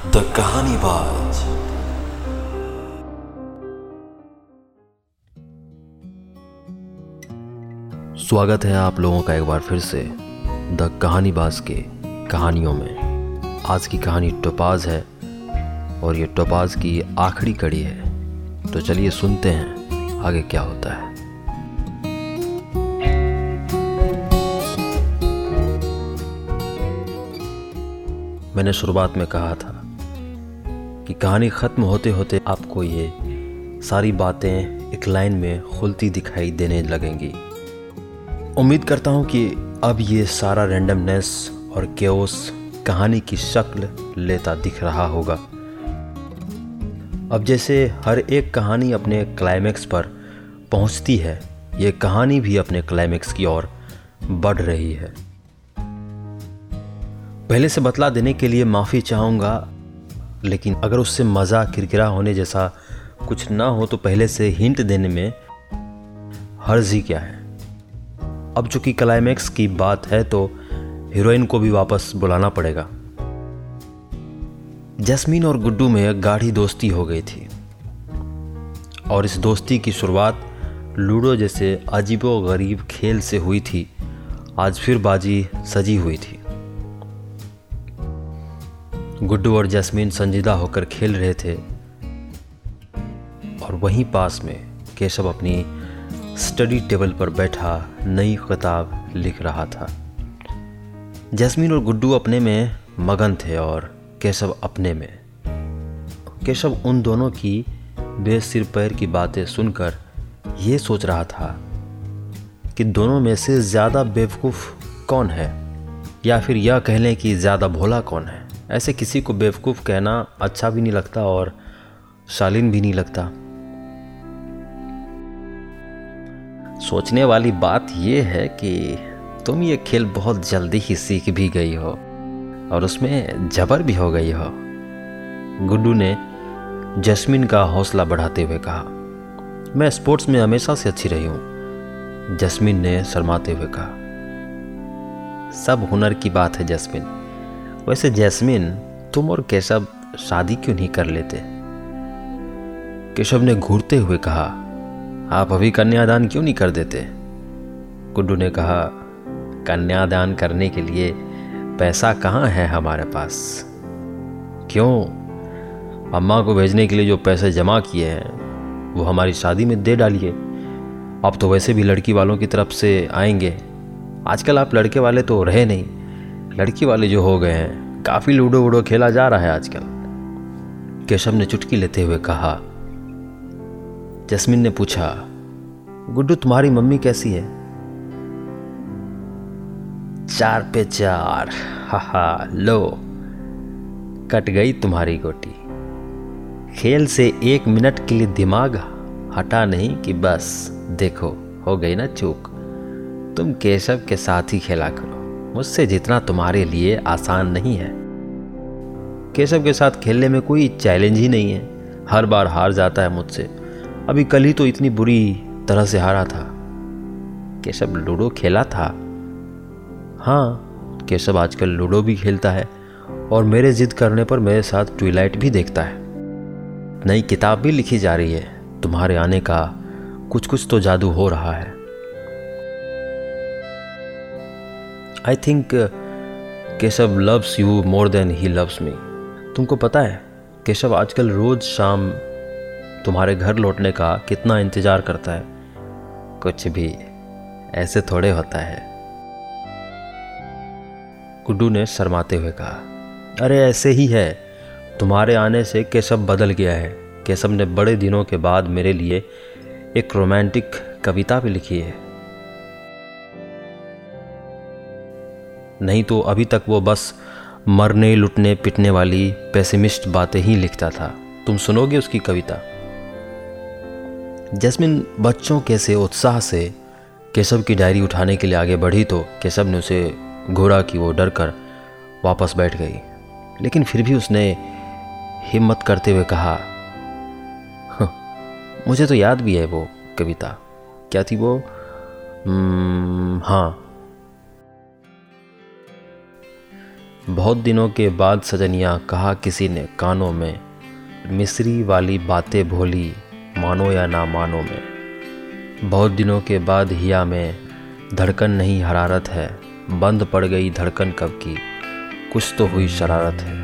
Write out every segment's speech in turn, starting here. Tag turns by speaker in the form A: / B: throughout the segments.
A: The कहानी बाज
B: स्वागत है आप लोगों का एक बार फिर से द कहानी बाज के कहानियों में। आज की कहानी टोपाज है और ये टोपाज की आखिरी कड़ी है। तो चलिए सुनते हैं, आगे क्या होता है। मैंने शुरुआत में कहा था कहानी ख़त्म होते होते आपको ये सारी बातें एक लाइन में खुलती दिखाई देने लगेंगी। उम्मीद करता हूँ कि अब ये सारा रैंडमनेस और केओस कहानी की शक्ल लेता दिख रहा होगा। अब जैसे हर एक कहानी अपने क्लाइमेक्स पर पहुँचती है, ये कहानी भी अपने क्लाइमेक्स की ओर बढ़ रही है। पहले से बतला देने के लिए माफ़ी चाहूँगा लेकिन अगर उससे मज़ा किरकिरा होने जैसा कुछ ना हो तो पहले से हिंट देने में हर्ज क्या है? अब चूँकि क्लाइमैक्स की बात है तो हीरोइन को भी वापस बुलाना पड़ेगा। जैस्मीन और गुड्डू में गाढ़ी दोस्ती हो गई थी। और इस दोस्ती की शुरुआत लूडो जैसे अजीबो गरीब खेल से हुई थी। आज फिर बाजी सजी हुई थी। गुड्डू और जैस्मीन संजीदा होकर खेल रहे थे और वहीं पास में केशव अपनी स्टडी टेबल पर बैठा नई किताब लिख रहा था। जैस्मीन और गुड्डू अपने में मगन थे और केशव अपने में। केशव उन दोनों की बेसिर पैर की बातें सुनकर ये सोच रहा था कि दोनों में से ज़्यादा बेवकूफ़ कौन है? या फिर यह कह लें कि ज़्यादा भोला कौन है? ऐसे किसी को बेवकूफ़ कहना अच्छा भी नहीं लगता और शालीन भी नहीं लगता। सोचने वाली बात यह है कि तुम ये खेल बहुत जल्दी ही सीख भी गई हो और उसमें जबर भी हो गई हो। गुड्डू ने जस्मिन का हौसला बढ़ाते हुए कहा, मैं स्पोर्ट्स में हमेशा से अच्छी रही हूँ, जस्मिन ने शर्माते हुए कहा। सब हुनर की बात है जस्मिन। वैसे जैस्मिन, तुम और केशव शादी क्यों नहीं कर लेते? केशव ने घूरते हुए कहा, आप अभी कन्यादान क्यों नहीं कर देते? गुड्डू ने कहा, कन्यादान करने के लिए पैसा कहाँ है हमारे पास? क्यों? अम्मा को भेजने के लिए जो पैसे जमा किए हैं, वो हमारी शादी में दे डालिए। अब तो वैसे भी लड़की वालों की तरफ़ से आएँगे। आजकल आप लड़के वाले तो रहे नहीं। लड़की वाले जो हो गए हैं, काफ़ी लूडो वूडो खेला जा रहा है आजकल। केशव ने चुटकी लेते हुए कहा, जस्मिन ने पूछा, गुड्डू तुम्हारी मम्मी कैसी है? चार पे चार हा हा लो, कट गई तुम्हारी गोटी। खेल से एक मिनट के लिए दिमाग हटा नहीं कि बस, देखो, हो गई ना चूक। तुम केशव के साथ ही खेला करो। मुझसे जितना तुम्हारे लिए आसान नहीं है। केशव के साथ खेलने में कोई चैलेंज ही नहीं है। हर बार हार जाता है मुझसे। अभी कल ही तो इतनी बुरी तरह से हारा था। केशव लूडो खेला था? हाँ केशव आजकल लूडो भी खेलता है और मेरे जिद करने पर मेरे साथ ट्विलाइट भी देखता है। नई किताब भी लिखी जा रही है। तुम्हारे आने का कुछ कुछ तो जादू हो रहा है। I think Keshav loves you more than he loves me तुमको पता है, केशव आजकल रोज शाम तुम्हारे घर लौटने का कितना इंतज़ार करता है। कुछ भी ऐसे थोड़े होता है। गुड्डू ने शर्माते हुए कहा, अरे, ऐसे ही है। तुम्हारे आने से केशव बदल गया है। केशव ने बड़े दिनों के बाद मेरे लिए एक रोमांटिक कविता भी लिखी है। नहीं तो अभी तक वो बस मरने लुटने पिटने वाली पेसिमिस्ट बातें ही लिखता था। तुम सुनोगे उसकी कविता। जैस्मिन बच्चों के से उत्साह से केशव की डायरी उठाने के लिए आगे बढ़ी तो केशव ने उसे घोड़ा की वो डर कर वापस बैठ गई। लेकिन फिर भी उसने हिम्मत करते हुए कहा हाँ, मुझे तो याद भी है वो कविता। क्या थी वो? बहुत दिनों के बाद सजनिया कहा किसी ने कानों में, मिस्री वाली बातें भोली मानो या ना मानो में। बहुत दिनों के बाद हिया में धड़कन नहीं हरारत है, बंद पड़ गई धड़कन कब की, कुछ तो हुई शरारत है।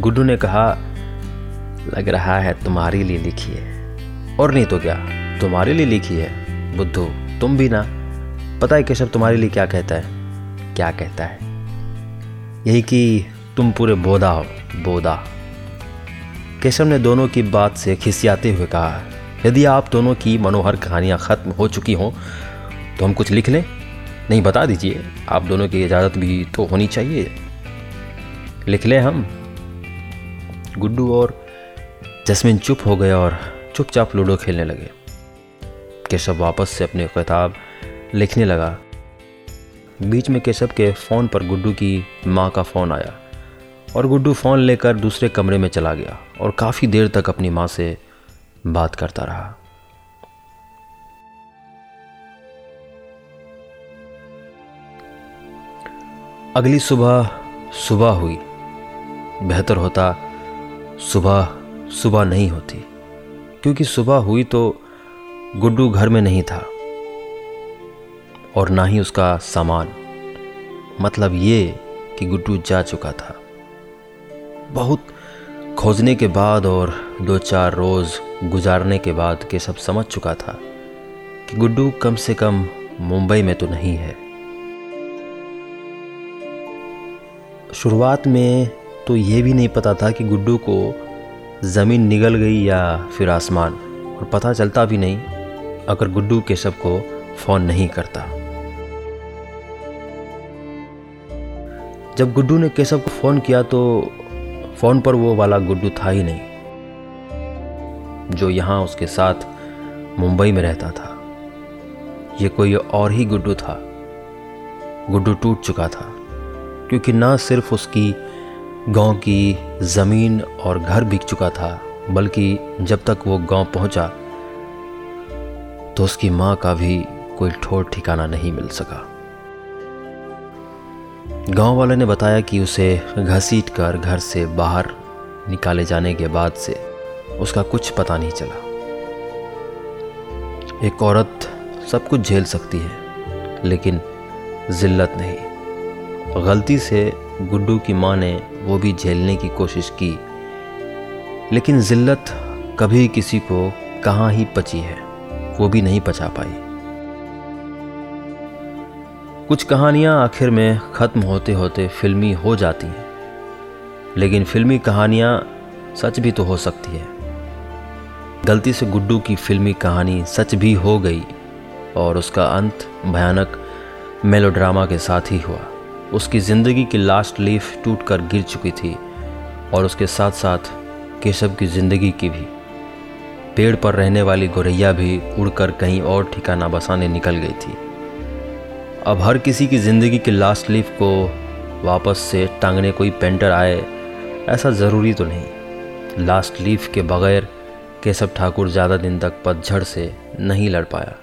B: गुड्डू ने कहा, लग रहा है तुम्हारे लिए लिखी है। और नहीं तो क्या, तुम्हारे लिए लिखी है, बुद्धू, तुम भी ना। पता है केशव तुम्हारे लिए क्या कहता है? क्या कहता है? यही कि तुम पूरे बोदा हो, बोदा। केशव ने दोनों की बात से खिसियाते हुए कहा, यदि आप दोनों की मनोहर कहानियाँ खत्म हो चुकी हों तो हम कुछ लिख लें? नहीं, बता दीजिए, आप दोनों की इजाज़त भी तो होनी चाहिए। लिख लें हम। गुड्डू और जस्मिन चुप हो गए और चुपचाप लूडो खेलने लगे। केशव वापस से अपनी किताब लिखने लगा। बीच में केशव के फ़ोन पर गुड्डू की माँ का फ़ोन आया और गुड्डू फ़ोन लेकर दूसरे कमरे में चला गया और काफ़ी देर तक अपनी माँ से बात करता रहा। अगली सुबह सुबह हुई। बेहतर होता सुबह सुबह नहीं होती, क्योंकि सुबह हुई तो गुड्डू घर में नहीं था। और ना ही उसका सामान। मतलब ये कि गुड्डू जा चुका था। बहुत खोजने के बाद और दो चार रोज़ गुजारने के बाद के सब समझ चुका था कि गुड्डू कम से कम मुंबई में तो नहीं है। शुरुआत में तो ये भी नहीं पता था कि गुड्डू को ज़मीन निगल गई या फिर आसमान, और पता चलता भी नहीं, अगर गुड्डू केशव को फ़ोन नहीं करता। जब गुड्डू ने केशव को फ़ोन किया तो फ़ोन पर वो वाला गुड्डू था ही नहीं, जो यहाँ उसके साथ मुंबई में रहता था। ये कोई और ही गुड्डू था। गुड्डू टूट चुका था, क्योंकि ना सिर्फ़ उसकी गाँव की ज़मीन और घर बिक चुका था, बल्कि जब तक वो गाँव पहुँचा तो उसकी माँ का भी कोई ठोर ठिकाना नहीं मिल सका। गाँव वाले ने बताया कि उसे घसीट कर घर से बाहर निकाले जाने के बाद से उसका कुछ पता नहीं चला। एक औरत सब कुछ झेल सकती है, लेकिन जिल्लत नहीं। गलती से गुड्डू की माँ ने वो भी झेलने की कोशिश की, लेकिन जिल्लत कभी किसी को कहाँ ही पची है, वो भी नहीं पचा पाई। कुछ कहानियाँ आखिर में ख़त्म होते होते फिल्मी हो जाती हैं। लेकिन फिल्मी कहानियाँ सच भी तो हो सकती है। गलती से गुड्डू की फिल्मी कहानी सच भी हो गई और उसका अंत भयानक मेलोड्रामा के साथ ही हुआ। उसकी ज़िंदगी की लास्ट लीफ टूटकर गिर चुकी थी और उसके साथ साथ केशव की ज़िंदगी की भी। पेड़ पर रहने वाली गोरैया भी उड़कर कहीं और ठिकाना बसाने निकल गई थी। अब हर किसी की ज़िंदगी की लास्ट लीफ को वापस से टांगने कोई पेंटर आए, ऐसा ज़रूरी तो नहीं। लास्ट लीफ के बगैर केशव ठाकुर ज़्यादा दिन तक पतझड़ से नहीं लड़ पाया।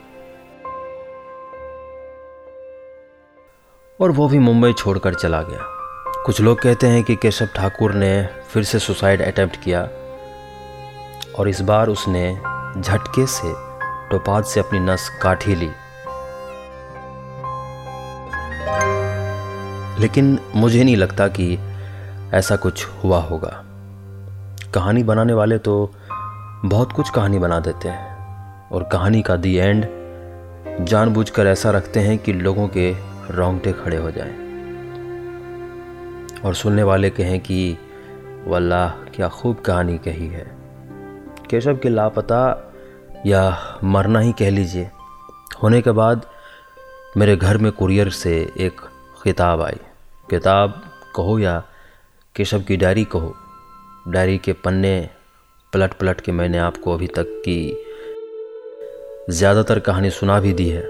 B: और वो भी मुंबई छोड़कर चला गया। कुछ लोग कहते हैं कि केशव ठाकुर ने फिर से सुसाइड अटेम्प्ट किया और इस बार उसने झटके से टोपाज से अपनी नस काट ही ली। लेकिन मुझे नहीं लगता कि ऐसा कुछ हुआ होगा। कहानी बनाने वाले तो बहुत कुछ कहानी बना देते हैं और कहानी का दी एंड जानबूझकर ऐसा रखते हैं कि लोगों के रोंगटे खड़े हो जाएँ। और सुनने वाले कहें कि, वल्लाह, क्या खूब कहानी कही है। केशव के लापता या मरना ही कह लीजिए। होने के बाद मेरे घर में कुरियर से एक किताब आई। किताब कहो या केशव की डायरी कहो, डायरी के पन्ने पलट पलट के मैंने आपको अभी तक की ज़्यादातर कहानी सुना भी दी है।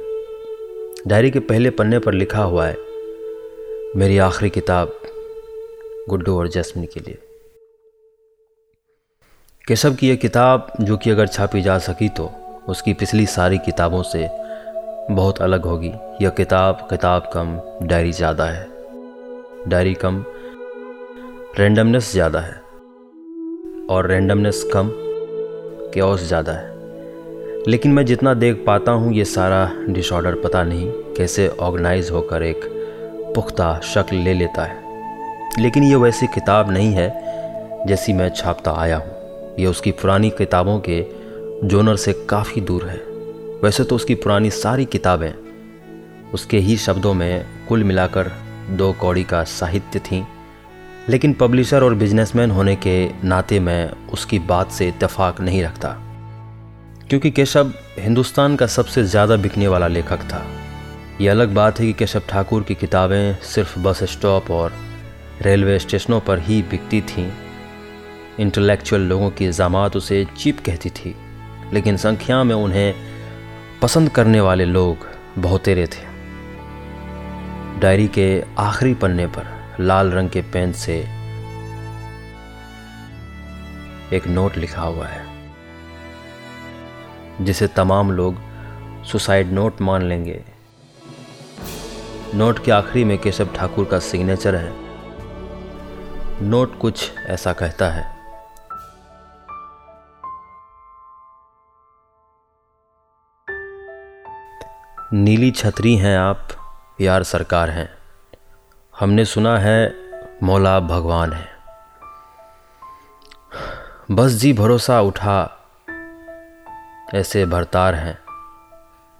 B: डायरी के पहले पन्ने पर लिखा हुआ है, मेरी आखिरी किताब गुड्डू और जस्मिन के लिए। केशव की यह किताब, जो कि अगर छापी जा सकी तो उसकी पिछली सारी किताबों से बहुत अलग होगी। यह किताब किताब कम, डायरी ज़्यादा है। डायरी कम रेंडमनेस ज़्यादा है और रेंडमनेस कम क्योस ज़्यादा है। लेकिन मैं जितना देख पाता हूँ, ये सारा डिसऑर्डर पता नहीं कैसे ऑर्गेनाइज होकर एक पुख्ता शक्ल ले लेता है। लेकिन ये वैसी किताब नहीं है जैसी मैं छापता आया हूँ। ये उसकी पुरानी किताबों के जोनर से काफ़ी दूर है। वैसे तो उसकी पुरानी सारी किताबें, उसके ही शब्दों में कुल मिलाकर दो कौड़ी का साहित्य थी, लेकिन पब्लिशर और बिजनेसमैन होने के नाते मैं उसकी बात से इत्तेफाक नहीं रखता, क्योंकि केशव हिंदुस्तान का सबसे ज़्यादा बिकने वाला लेखक था। ये अलग बात है कि केशव ठाकुर की किताबें सिर्फ़ बस स्टॉप और रेलवे स्टेशनों पर ही बिकती थीं। इंटेलेक्चुअल लोगों की इल्ज़ामात उसे चीप कहती थी, लेकिन संख्या में उन्हें पसंद करने वाले लोग बहुतेरे थे। डायरी के आखिरी पन्ने पर लाल रंग के पेन से एक नोट लिखा हुआ है, जिसे तमाम लोग सुसाइड नोट मान लेंगे। नोट के आखिरी में केशव ठाकुर का सिग्नेचर है। नोट कुछ ऐसा कहता है। नीली छतरी हैं आप यार सरकार हैं। हमने सुना है, मौला भगवान है। बस जी भरोसा उठा, ऐसे भरतार हैं।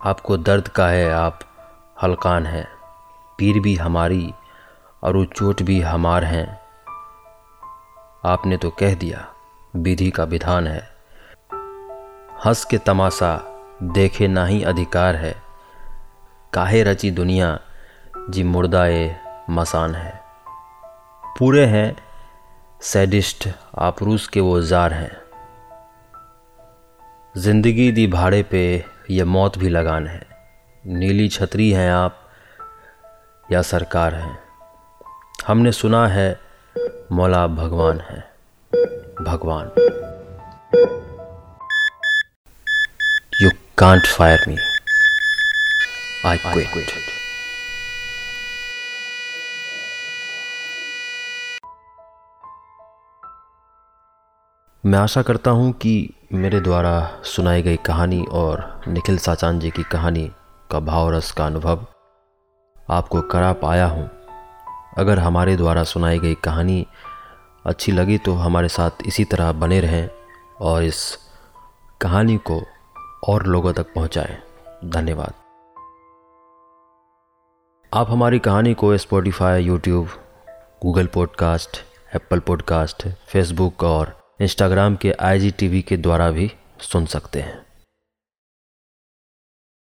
B: आपको दर्द का है, आप हलकान हैं। पीर भी हमारी और वो चोट भी हमार हैं। आपने तो कह दिया, विधि का विधान है। हंस के तमाशा देखे ना ही अधिकार है। काहे रची दुनिया जी मुर्दा ए मसान है। पूरे हैं, सैडिस्ट आप रूस के वो जार हैं। ज़िंदगी दी भाड़े पे ये मौत भी लगान है। नीली छतरी हैं आप या सरकार हैं। हमने सुना है मौला भगवान है। भगवान। You can't fire me I quit. मैं आशा करता हूँ कि मेरे द्वारा सुनाई गई कहानी और निखिल साचान जी की कहानी का भाव रस का अनुभव आपको करा पाया हूँ। अगर हमारे द्वारा सुनाई गई कहानी अच्छी लगी तो हमारे साथ इसी तरह बने रहें और इस कहानी को और लोगों तक पहुँचाएँ। धन्यवाद। आप हमारी कहानी को Spotify YouTube Google podcast Apple podcast Facebook और इंस्टाग्राम के आईजीटीवी के द्वारा भी सुन सकते हैं।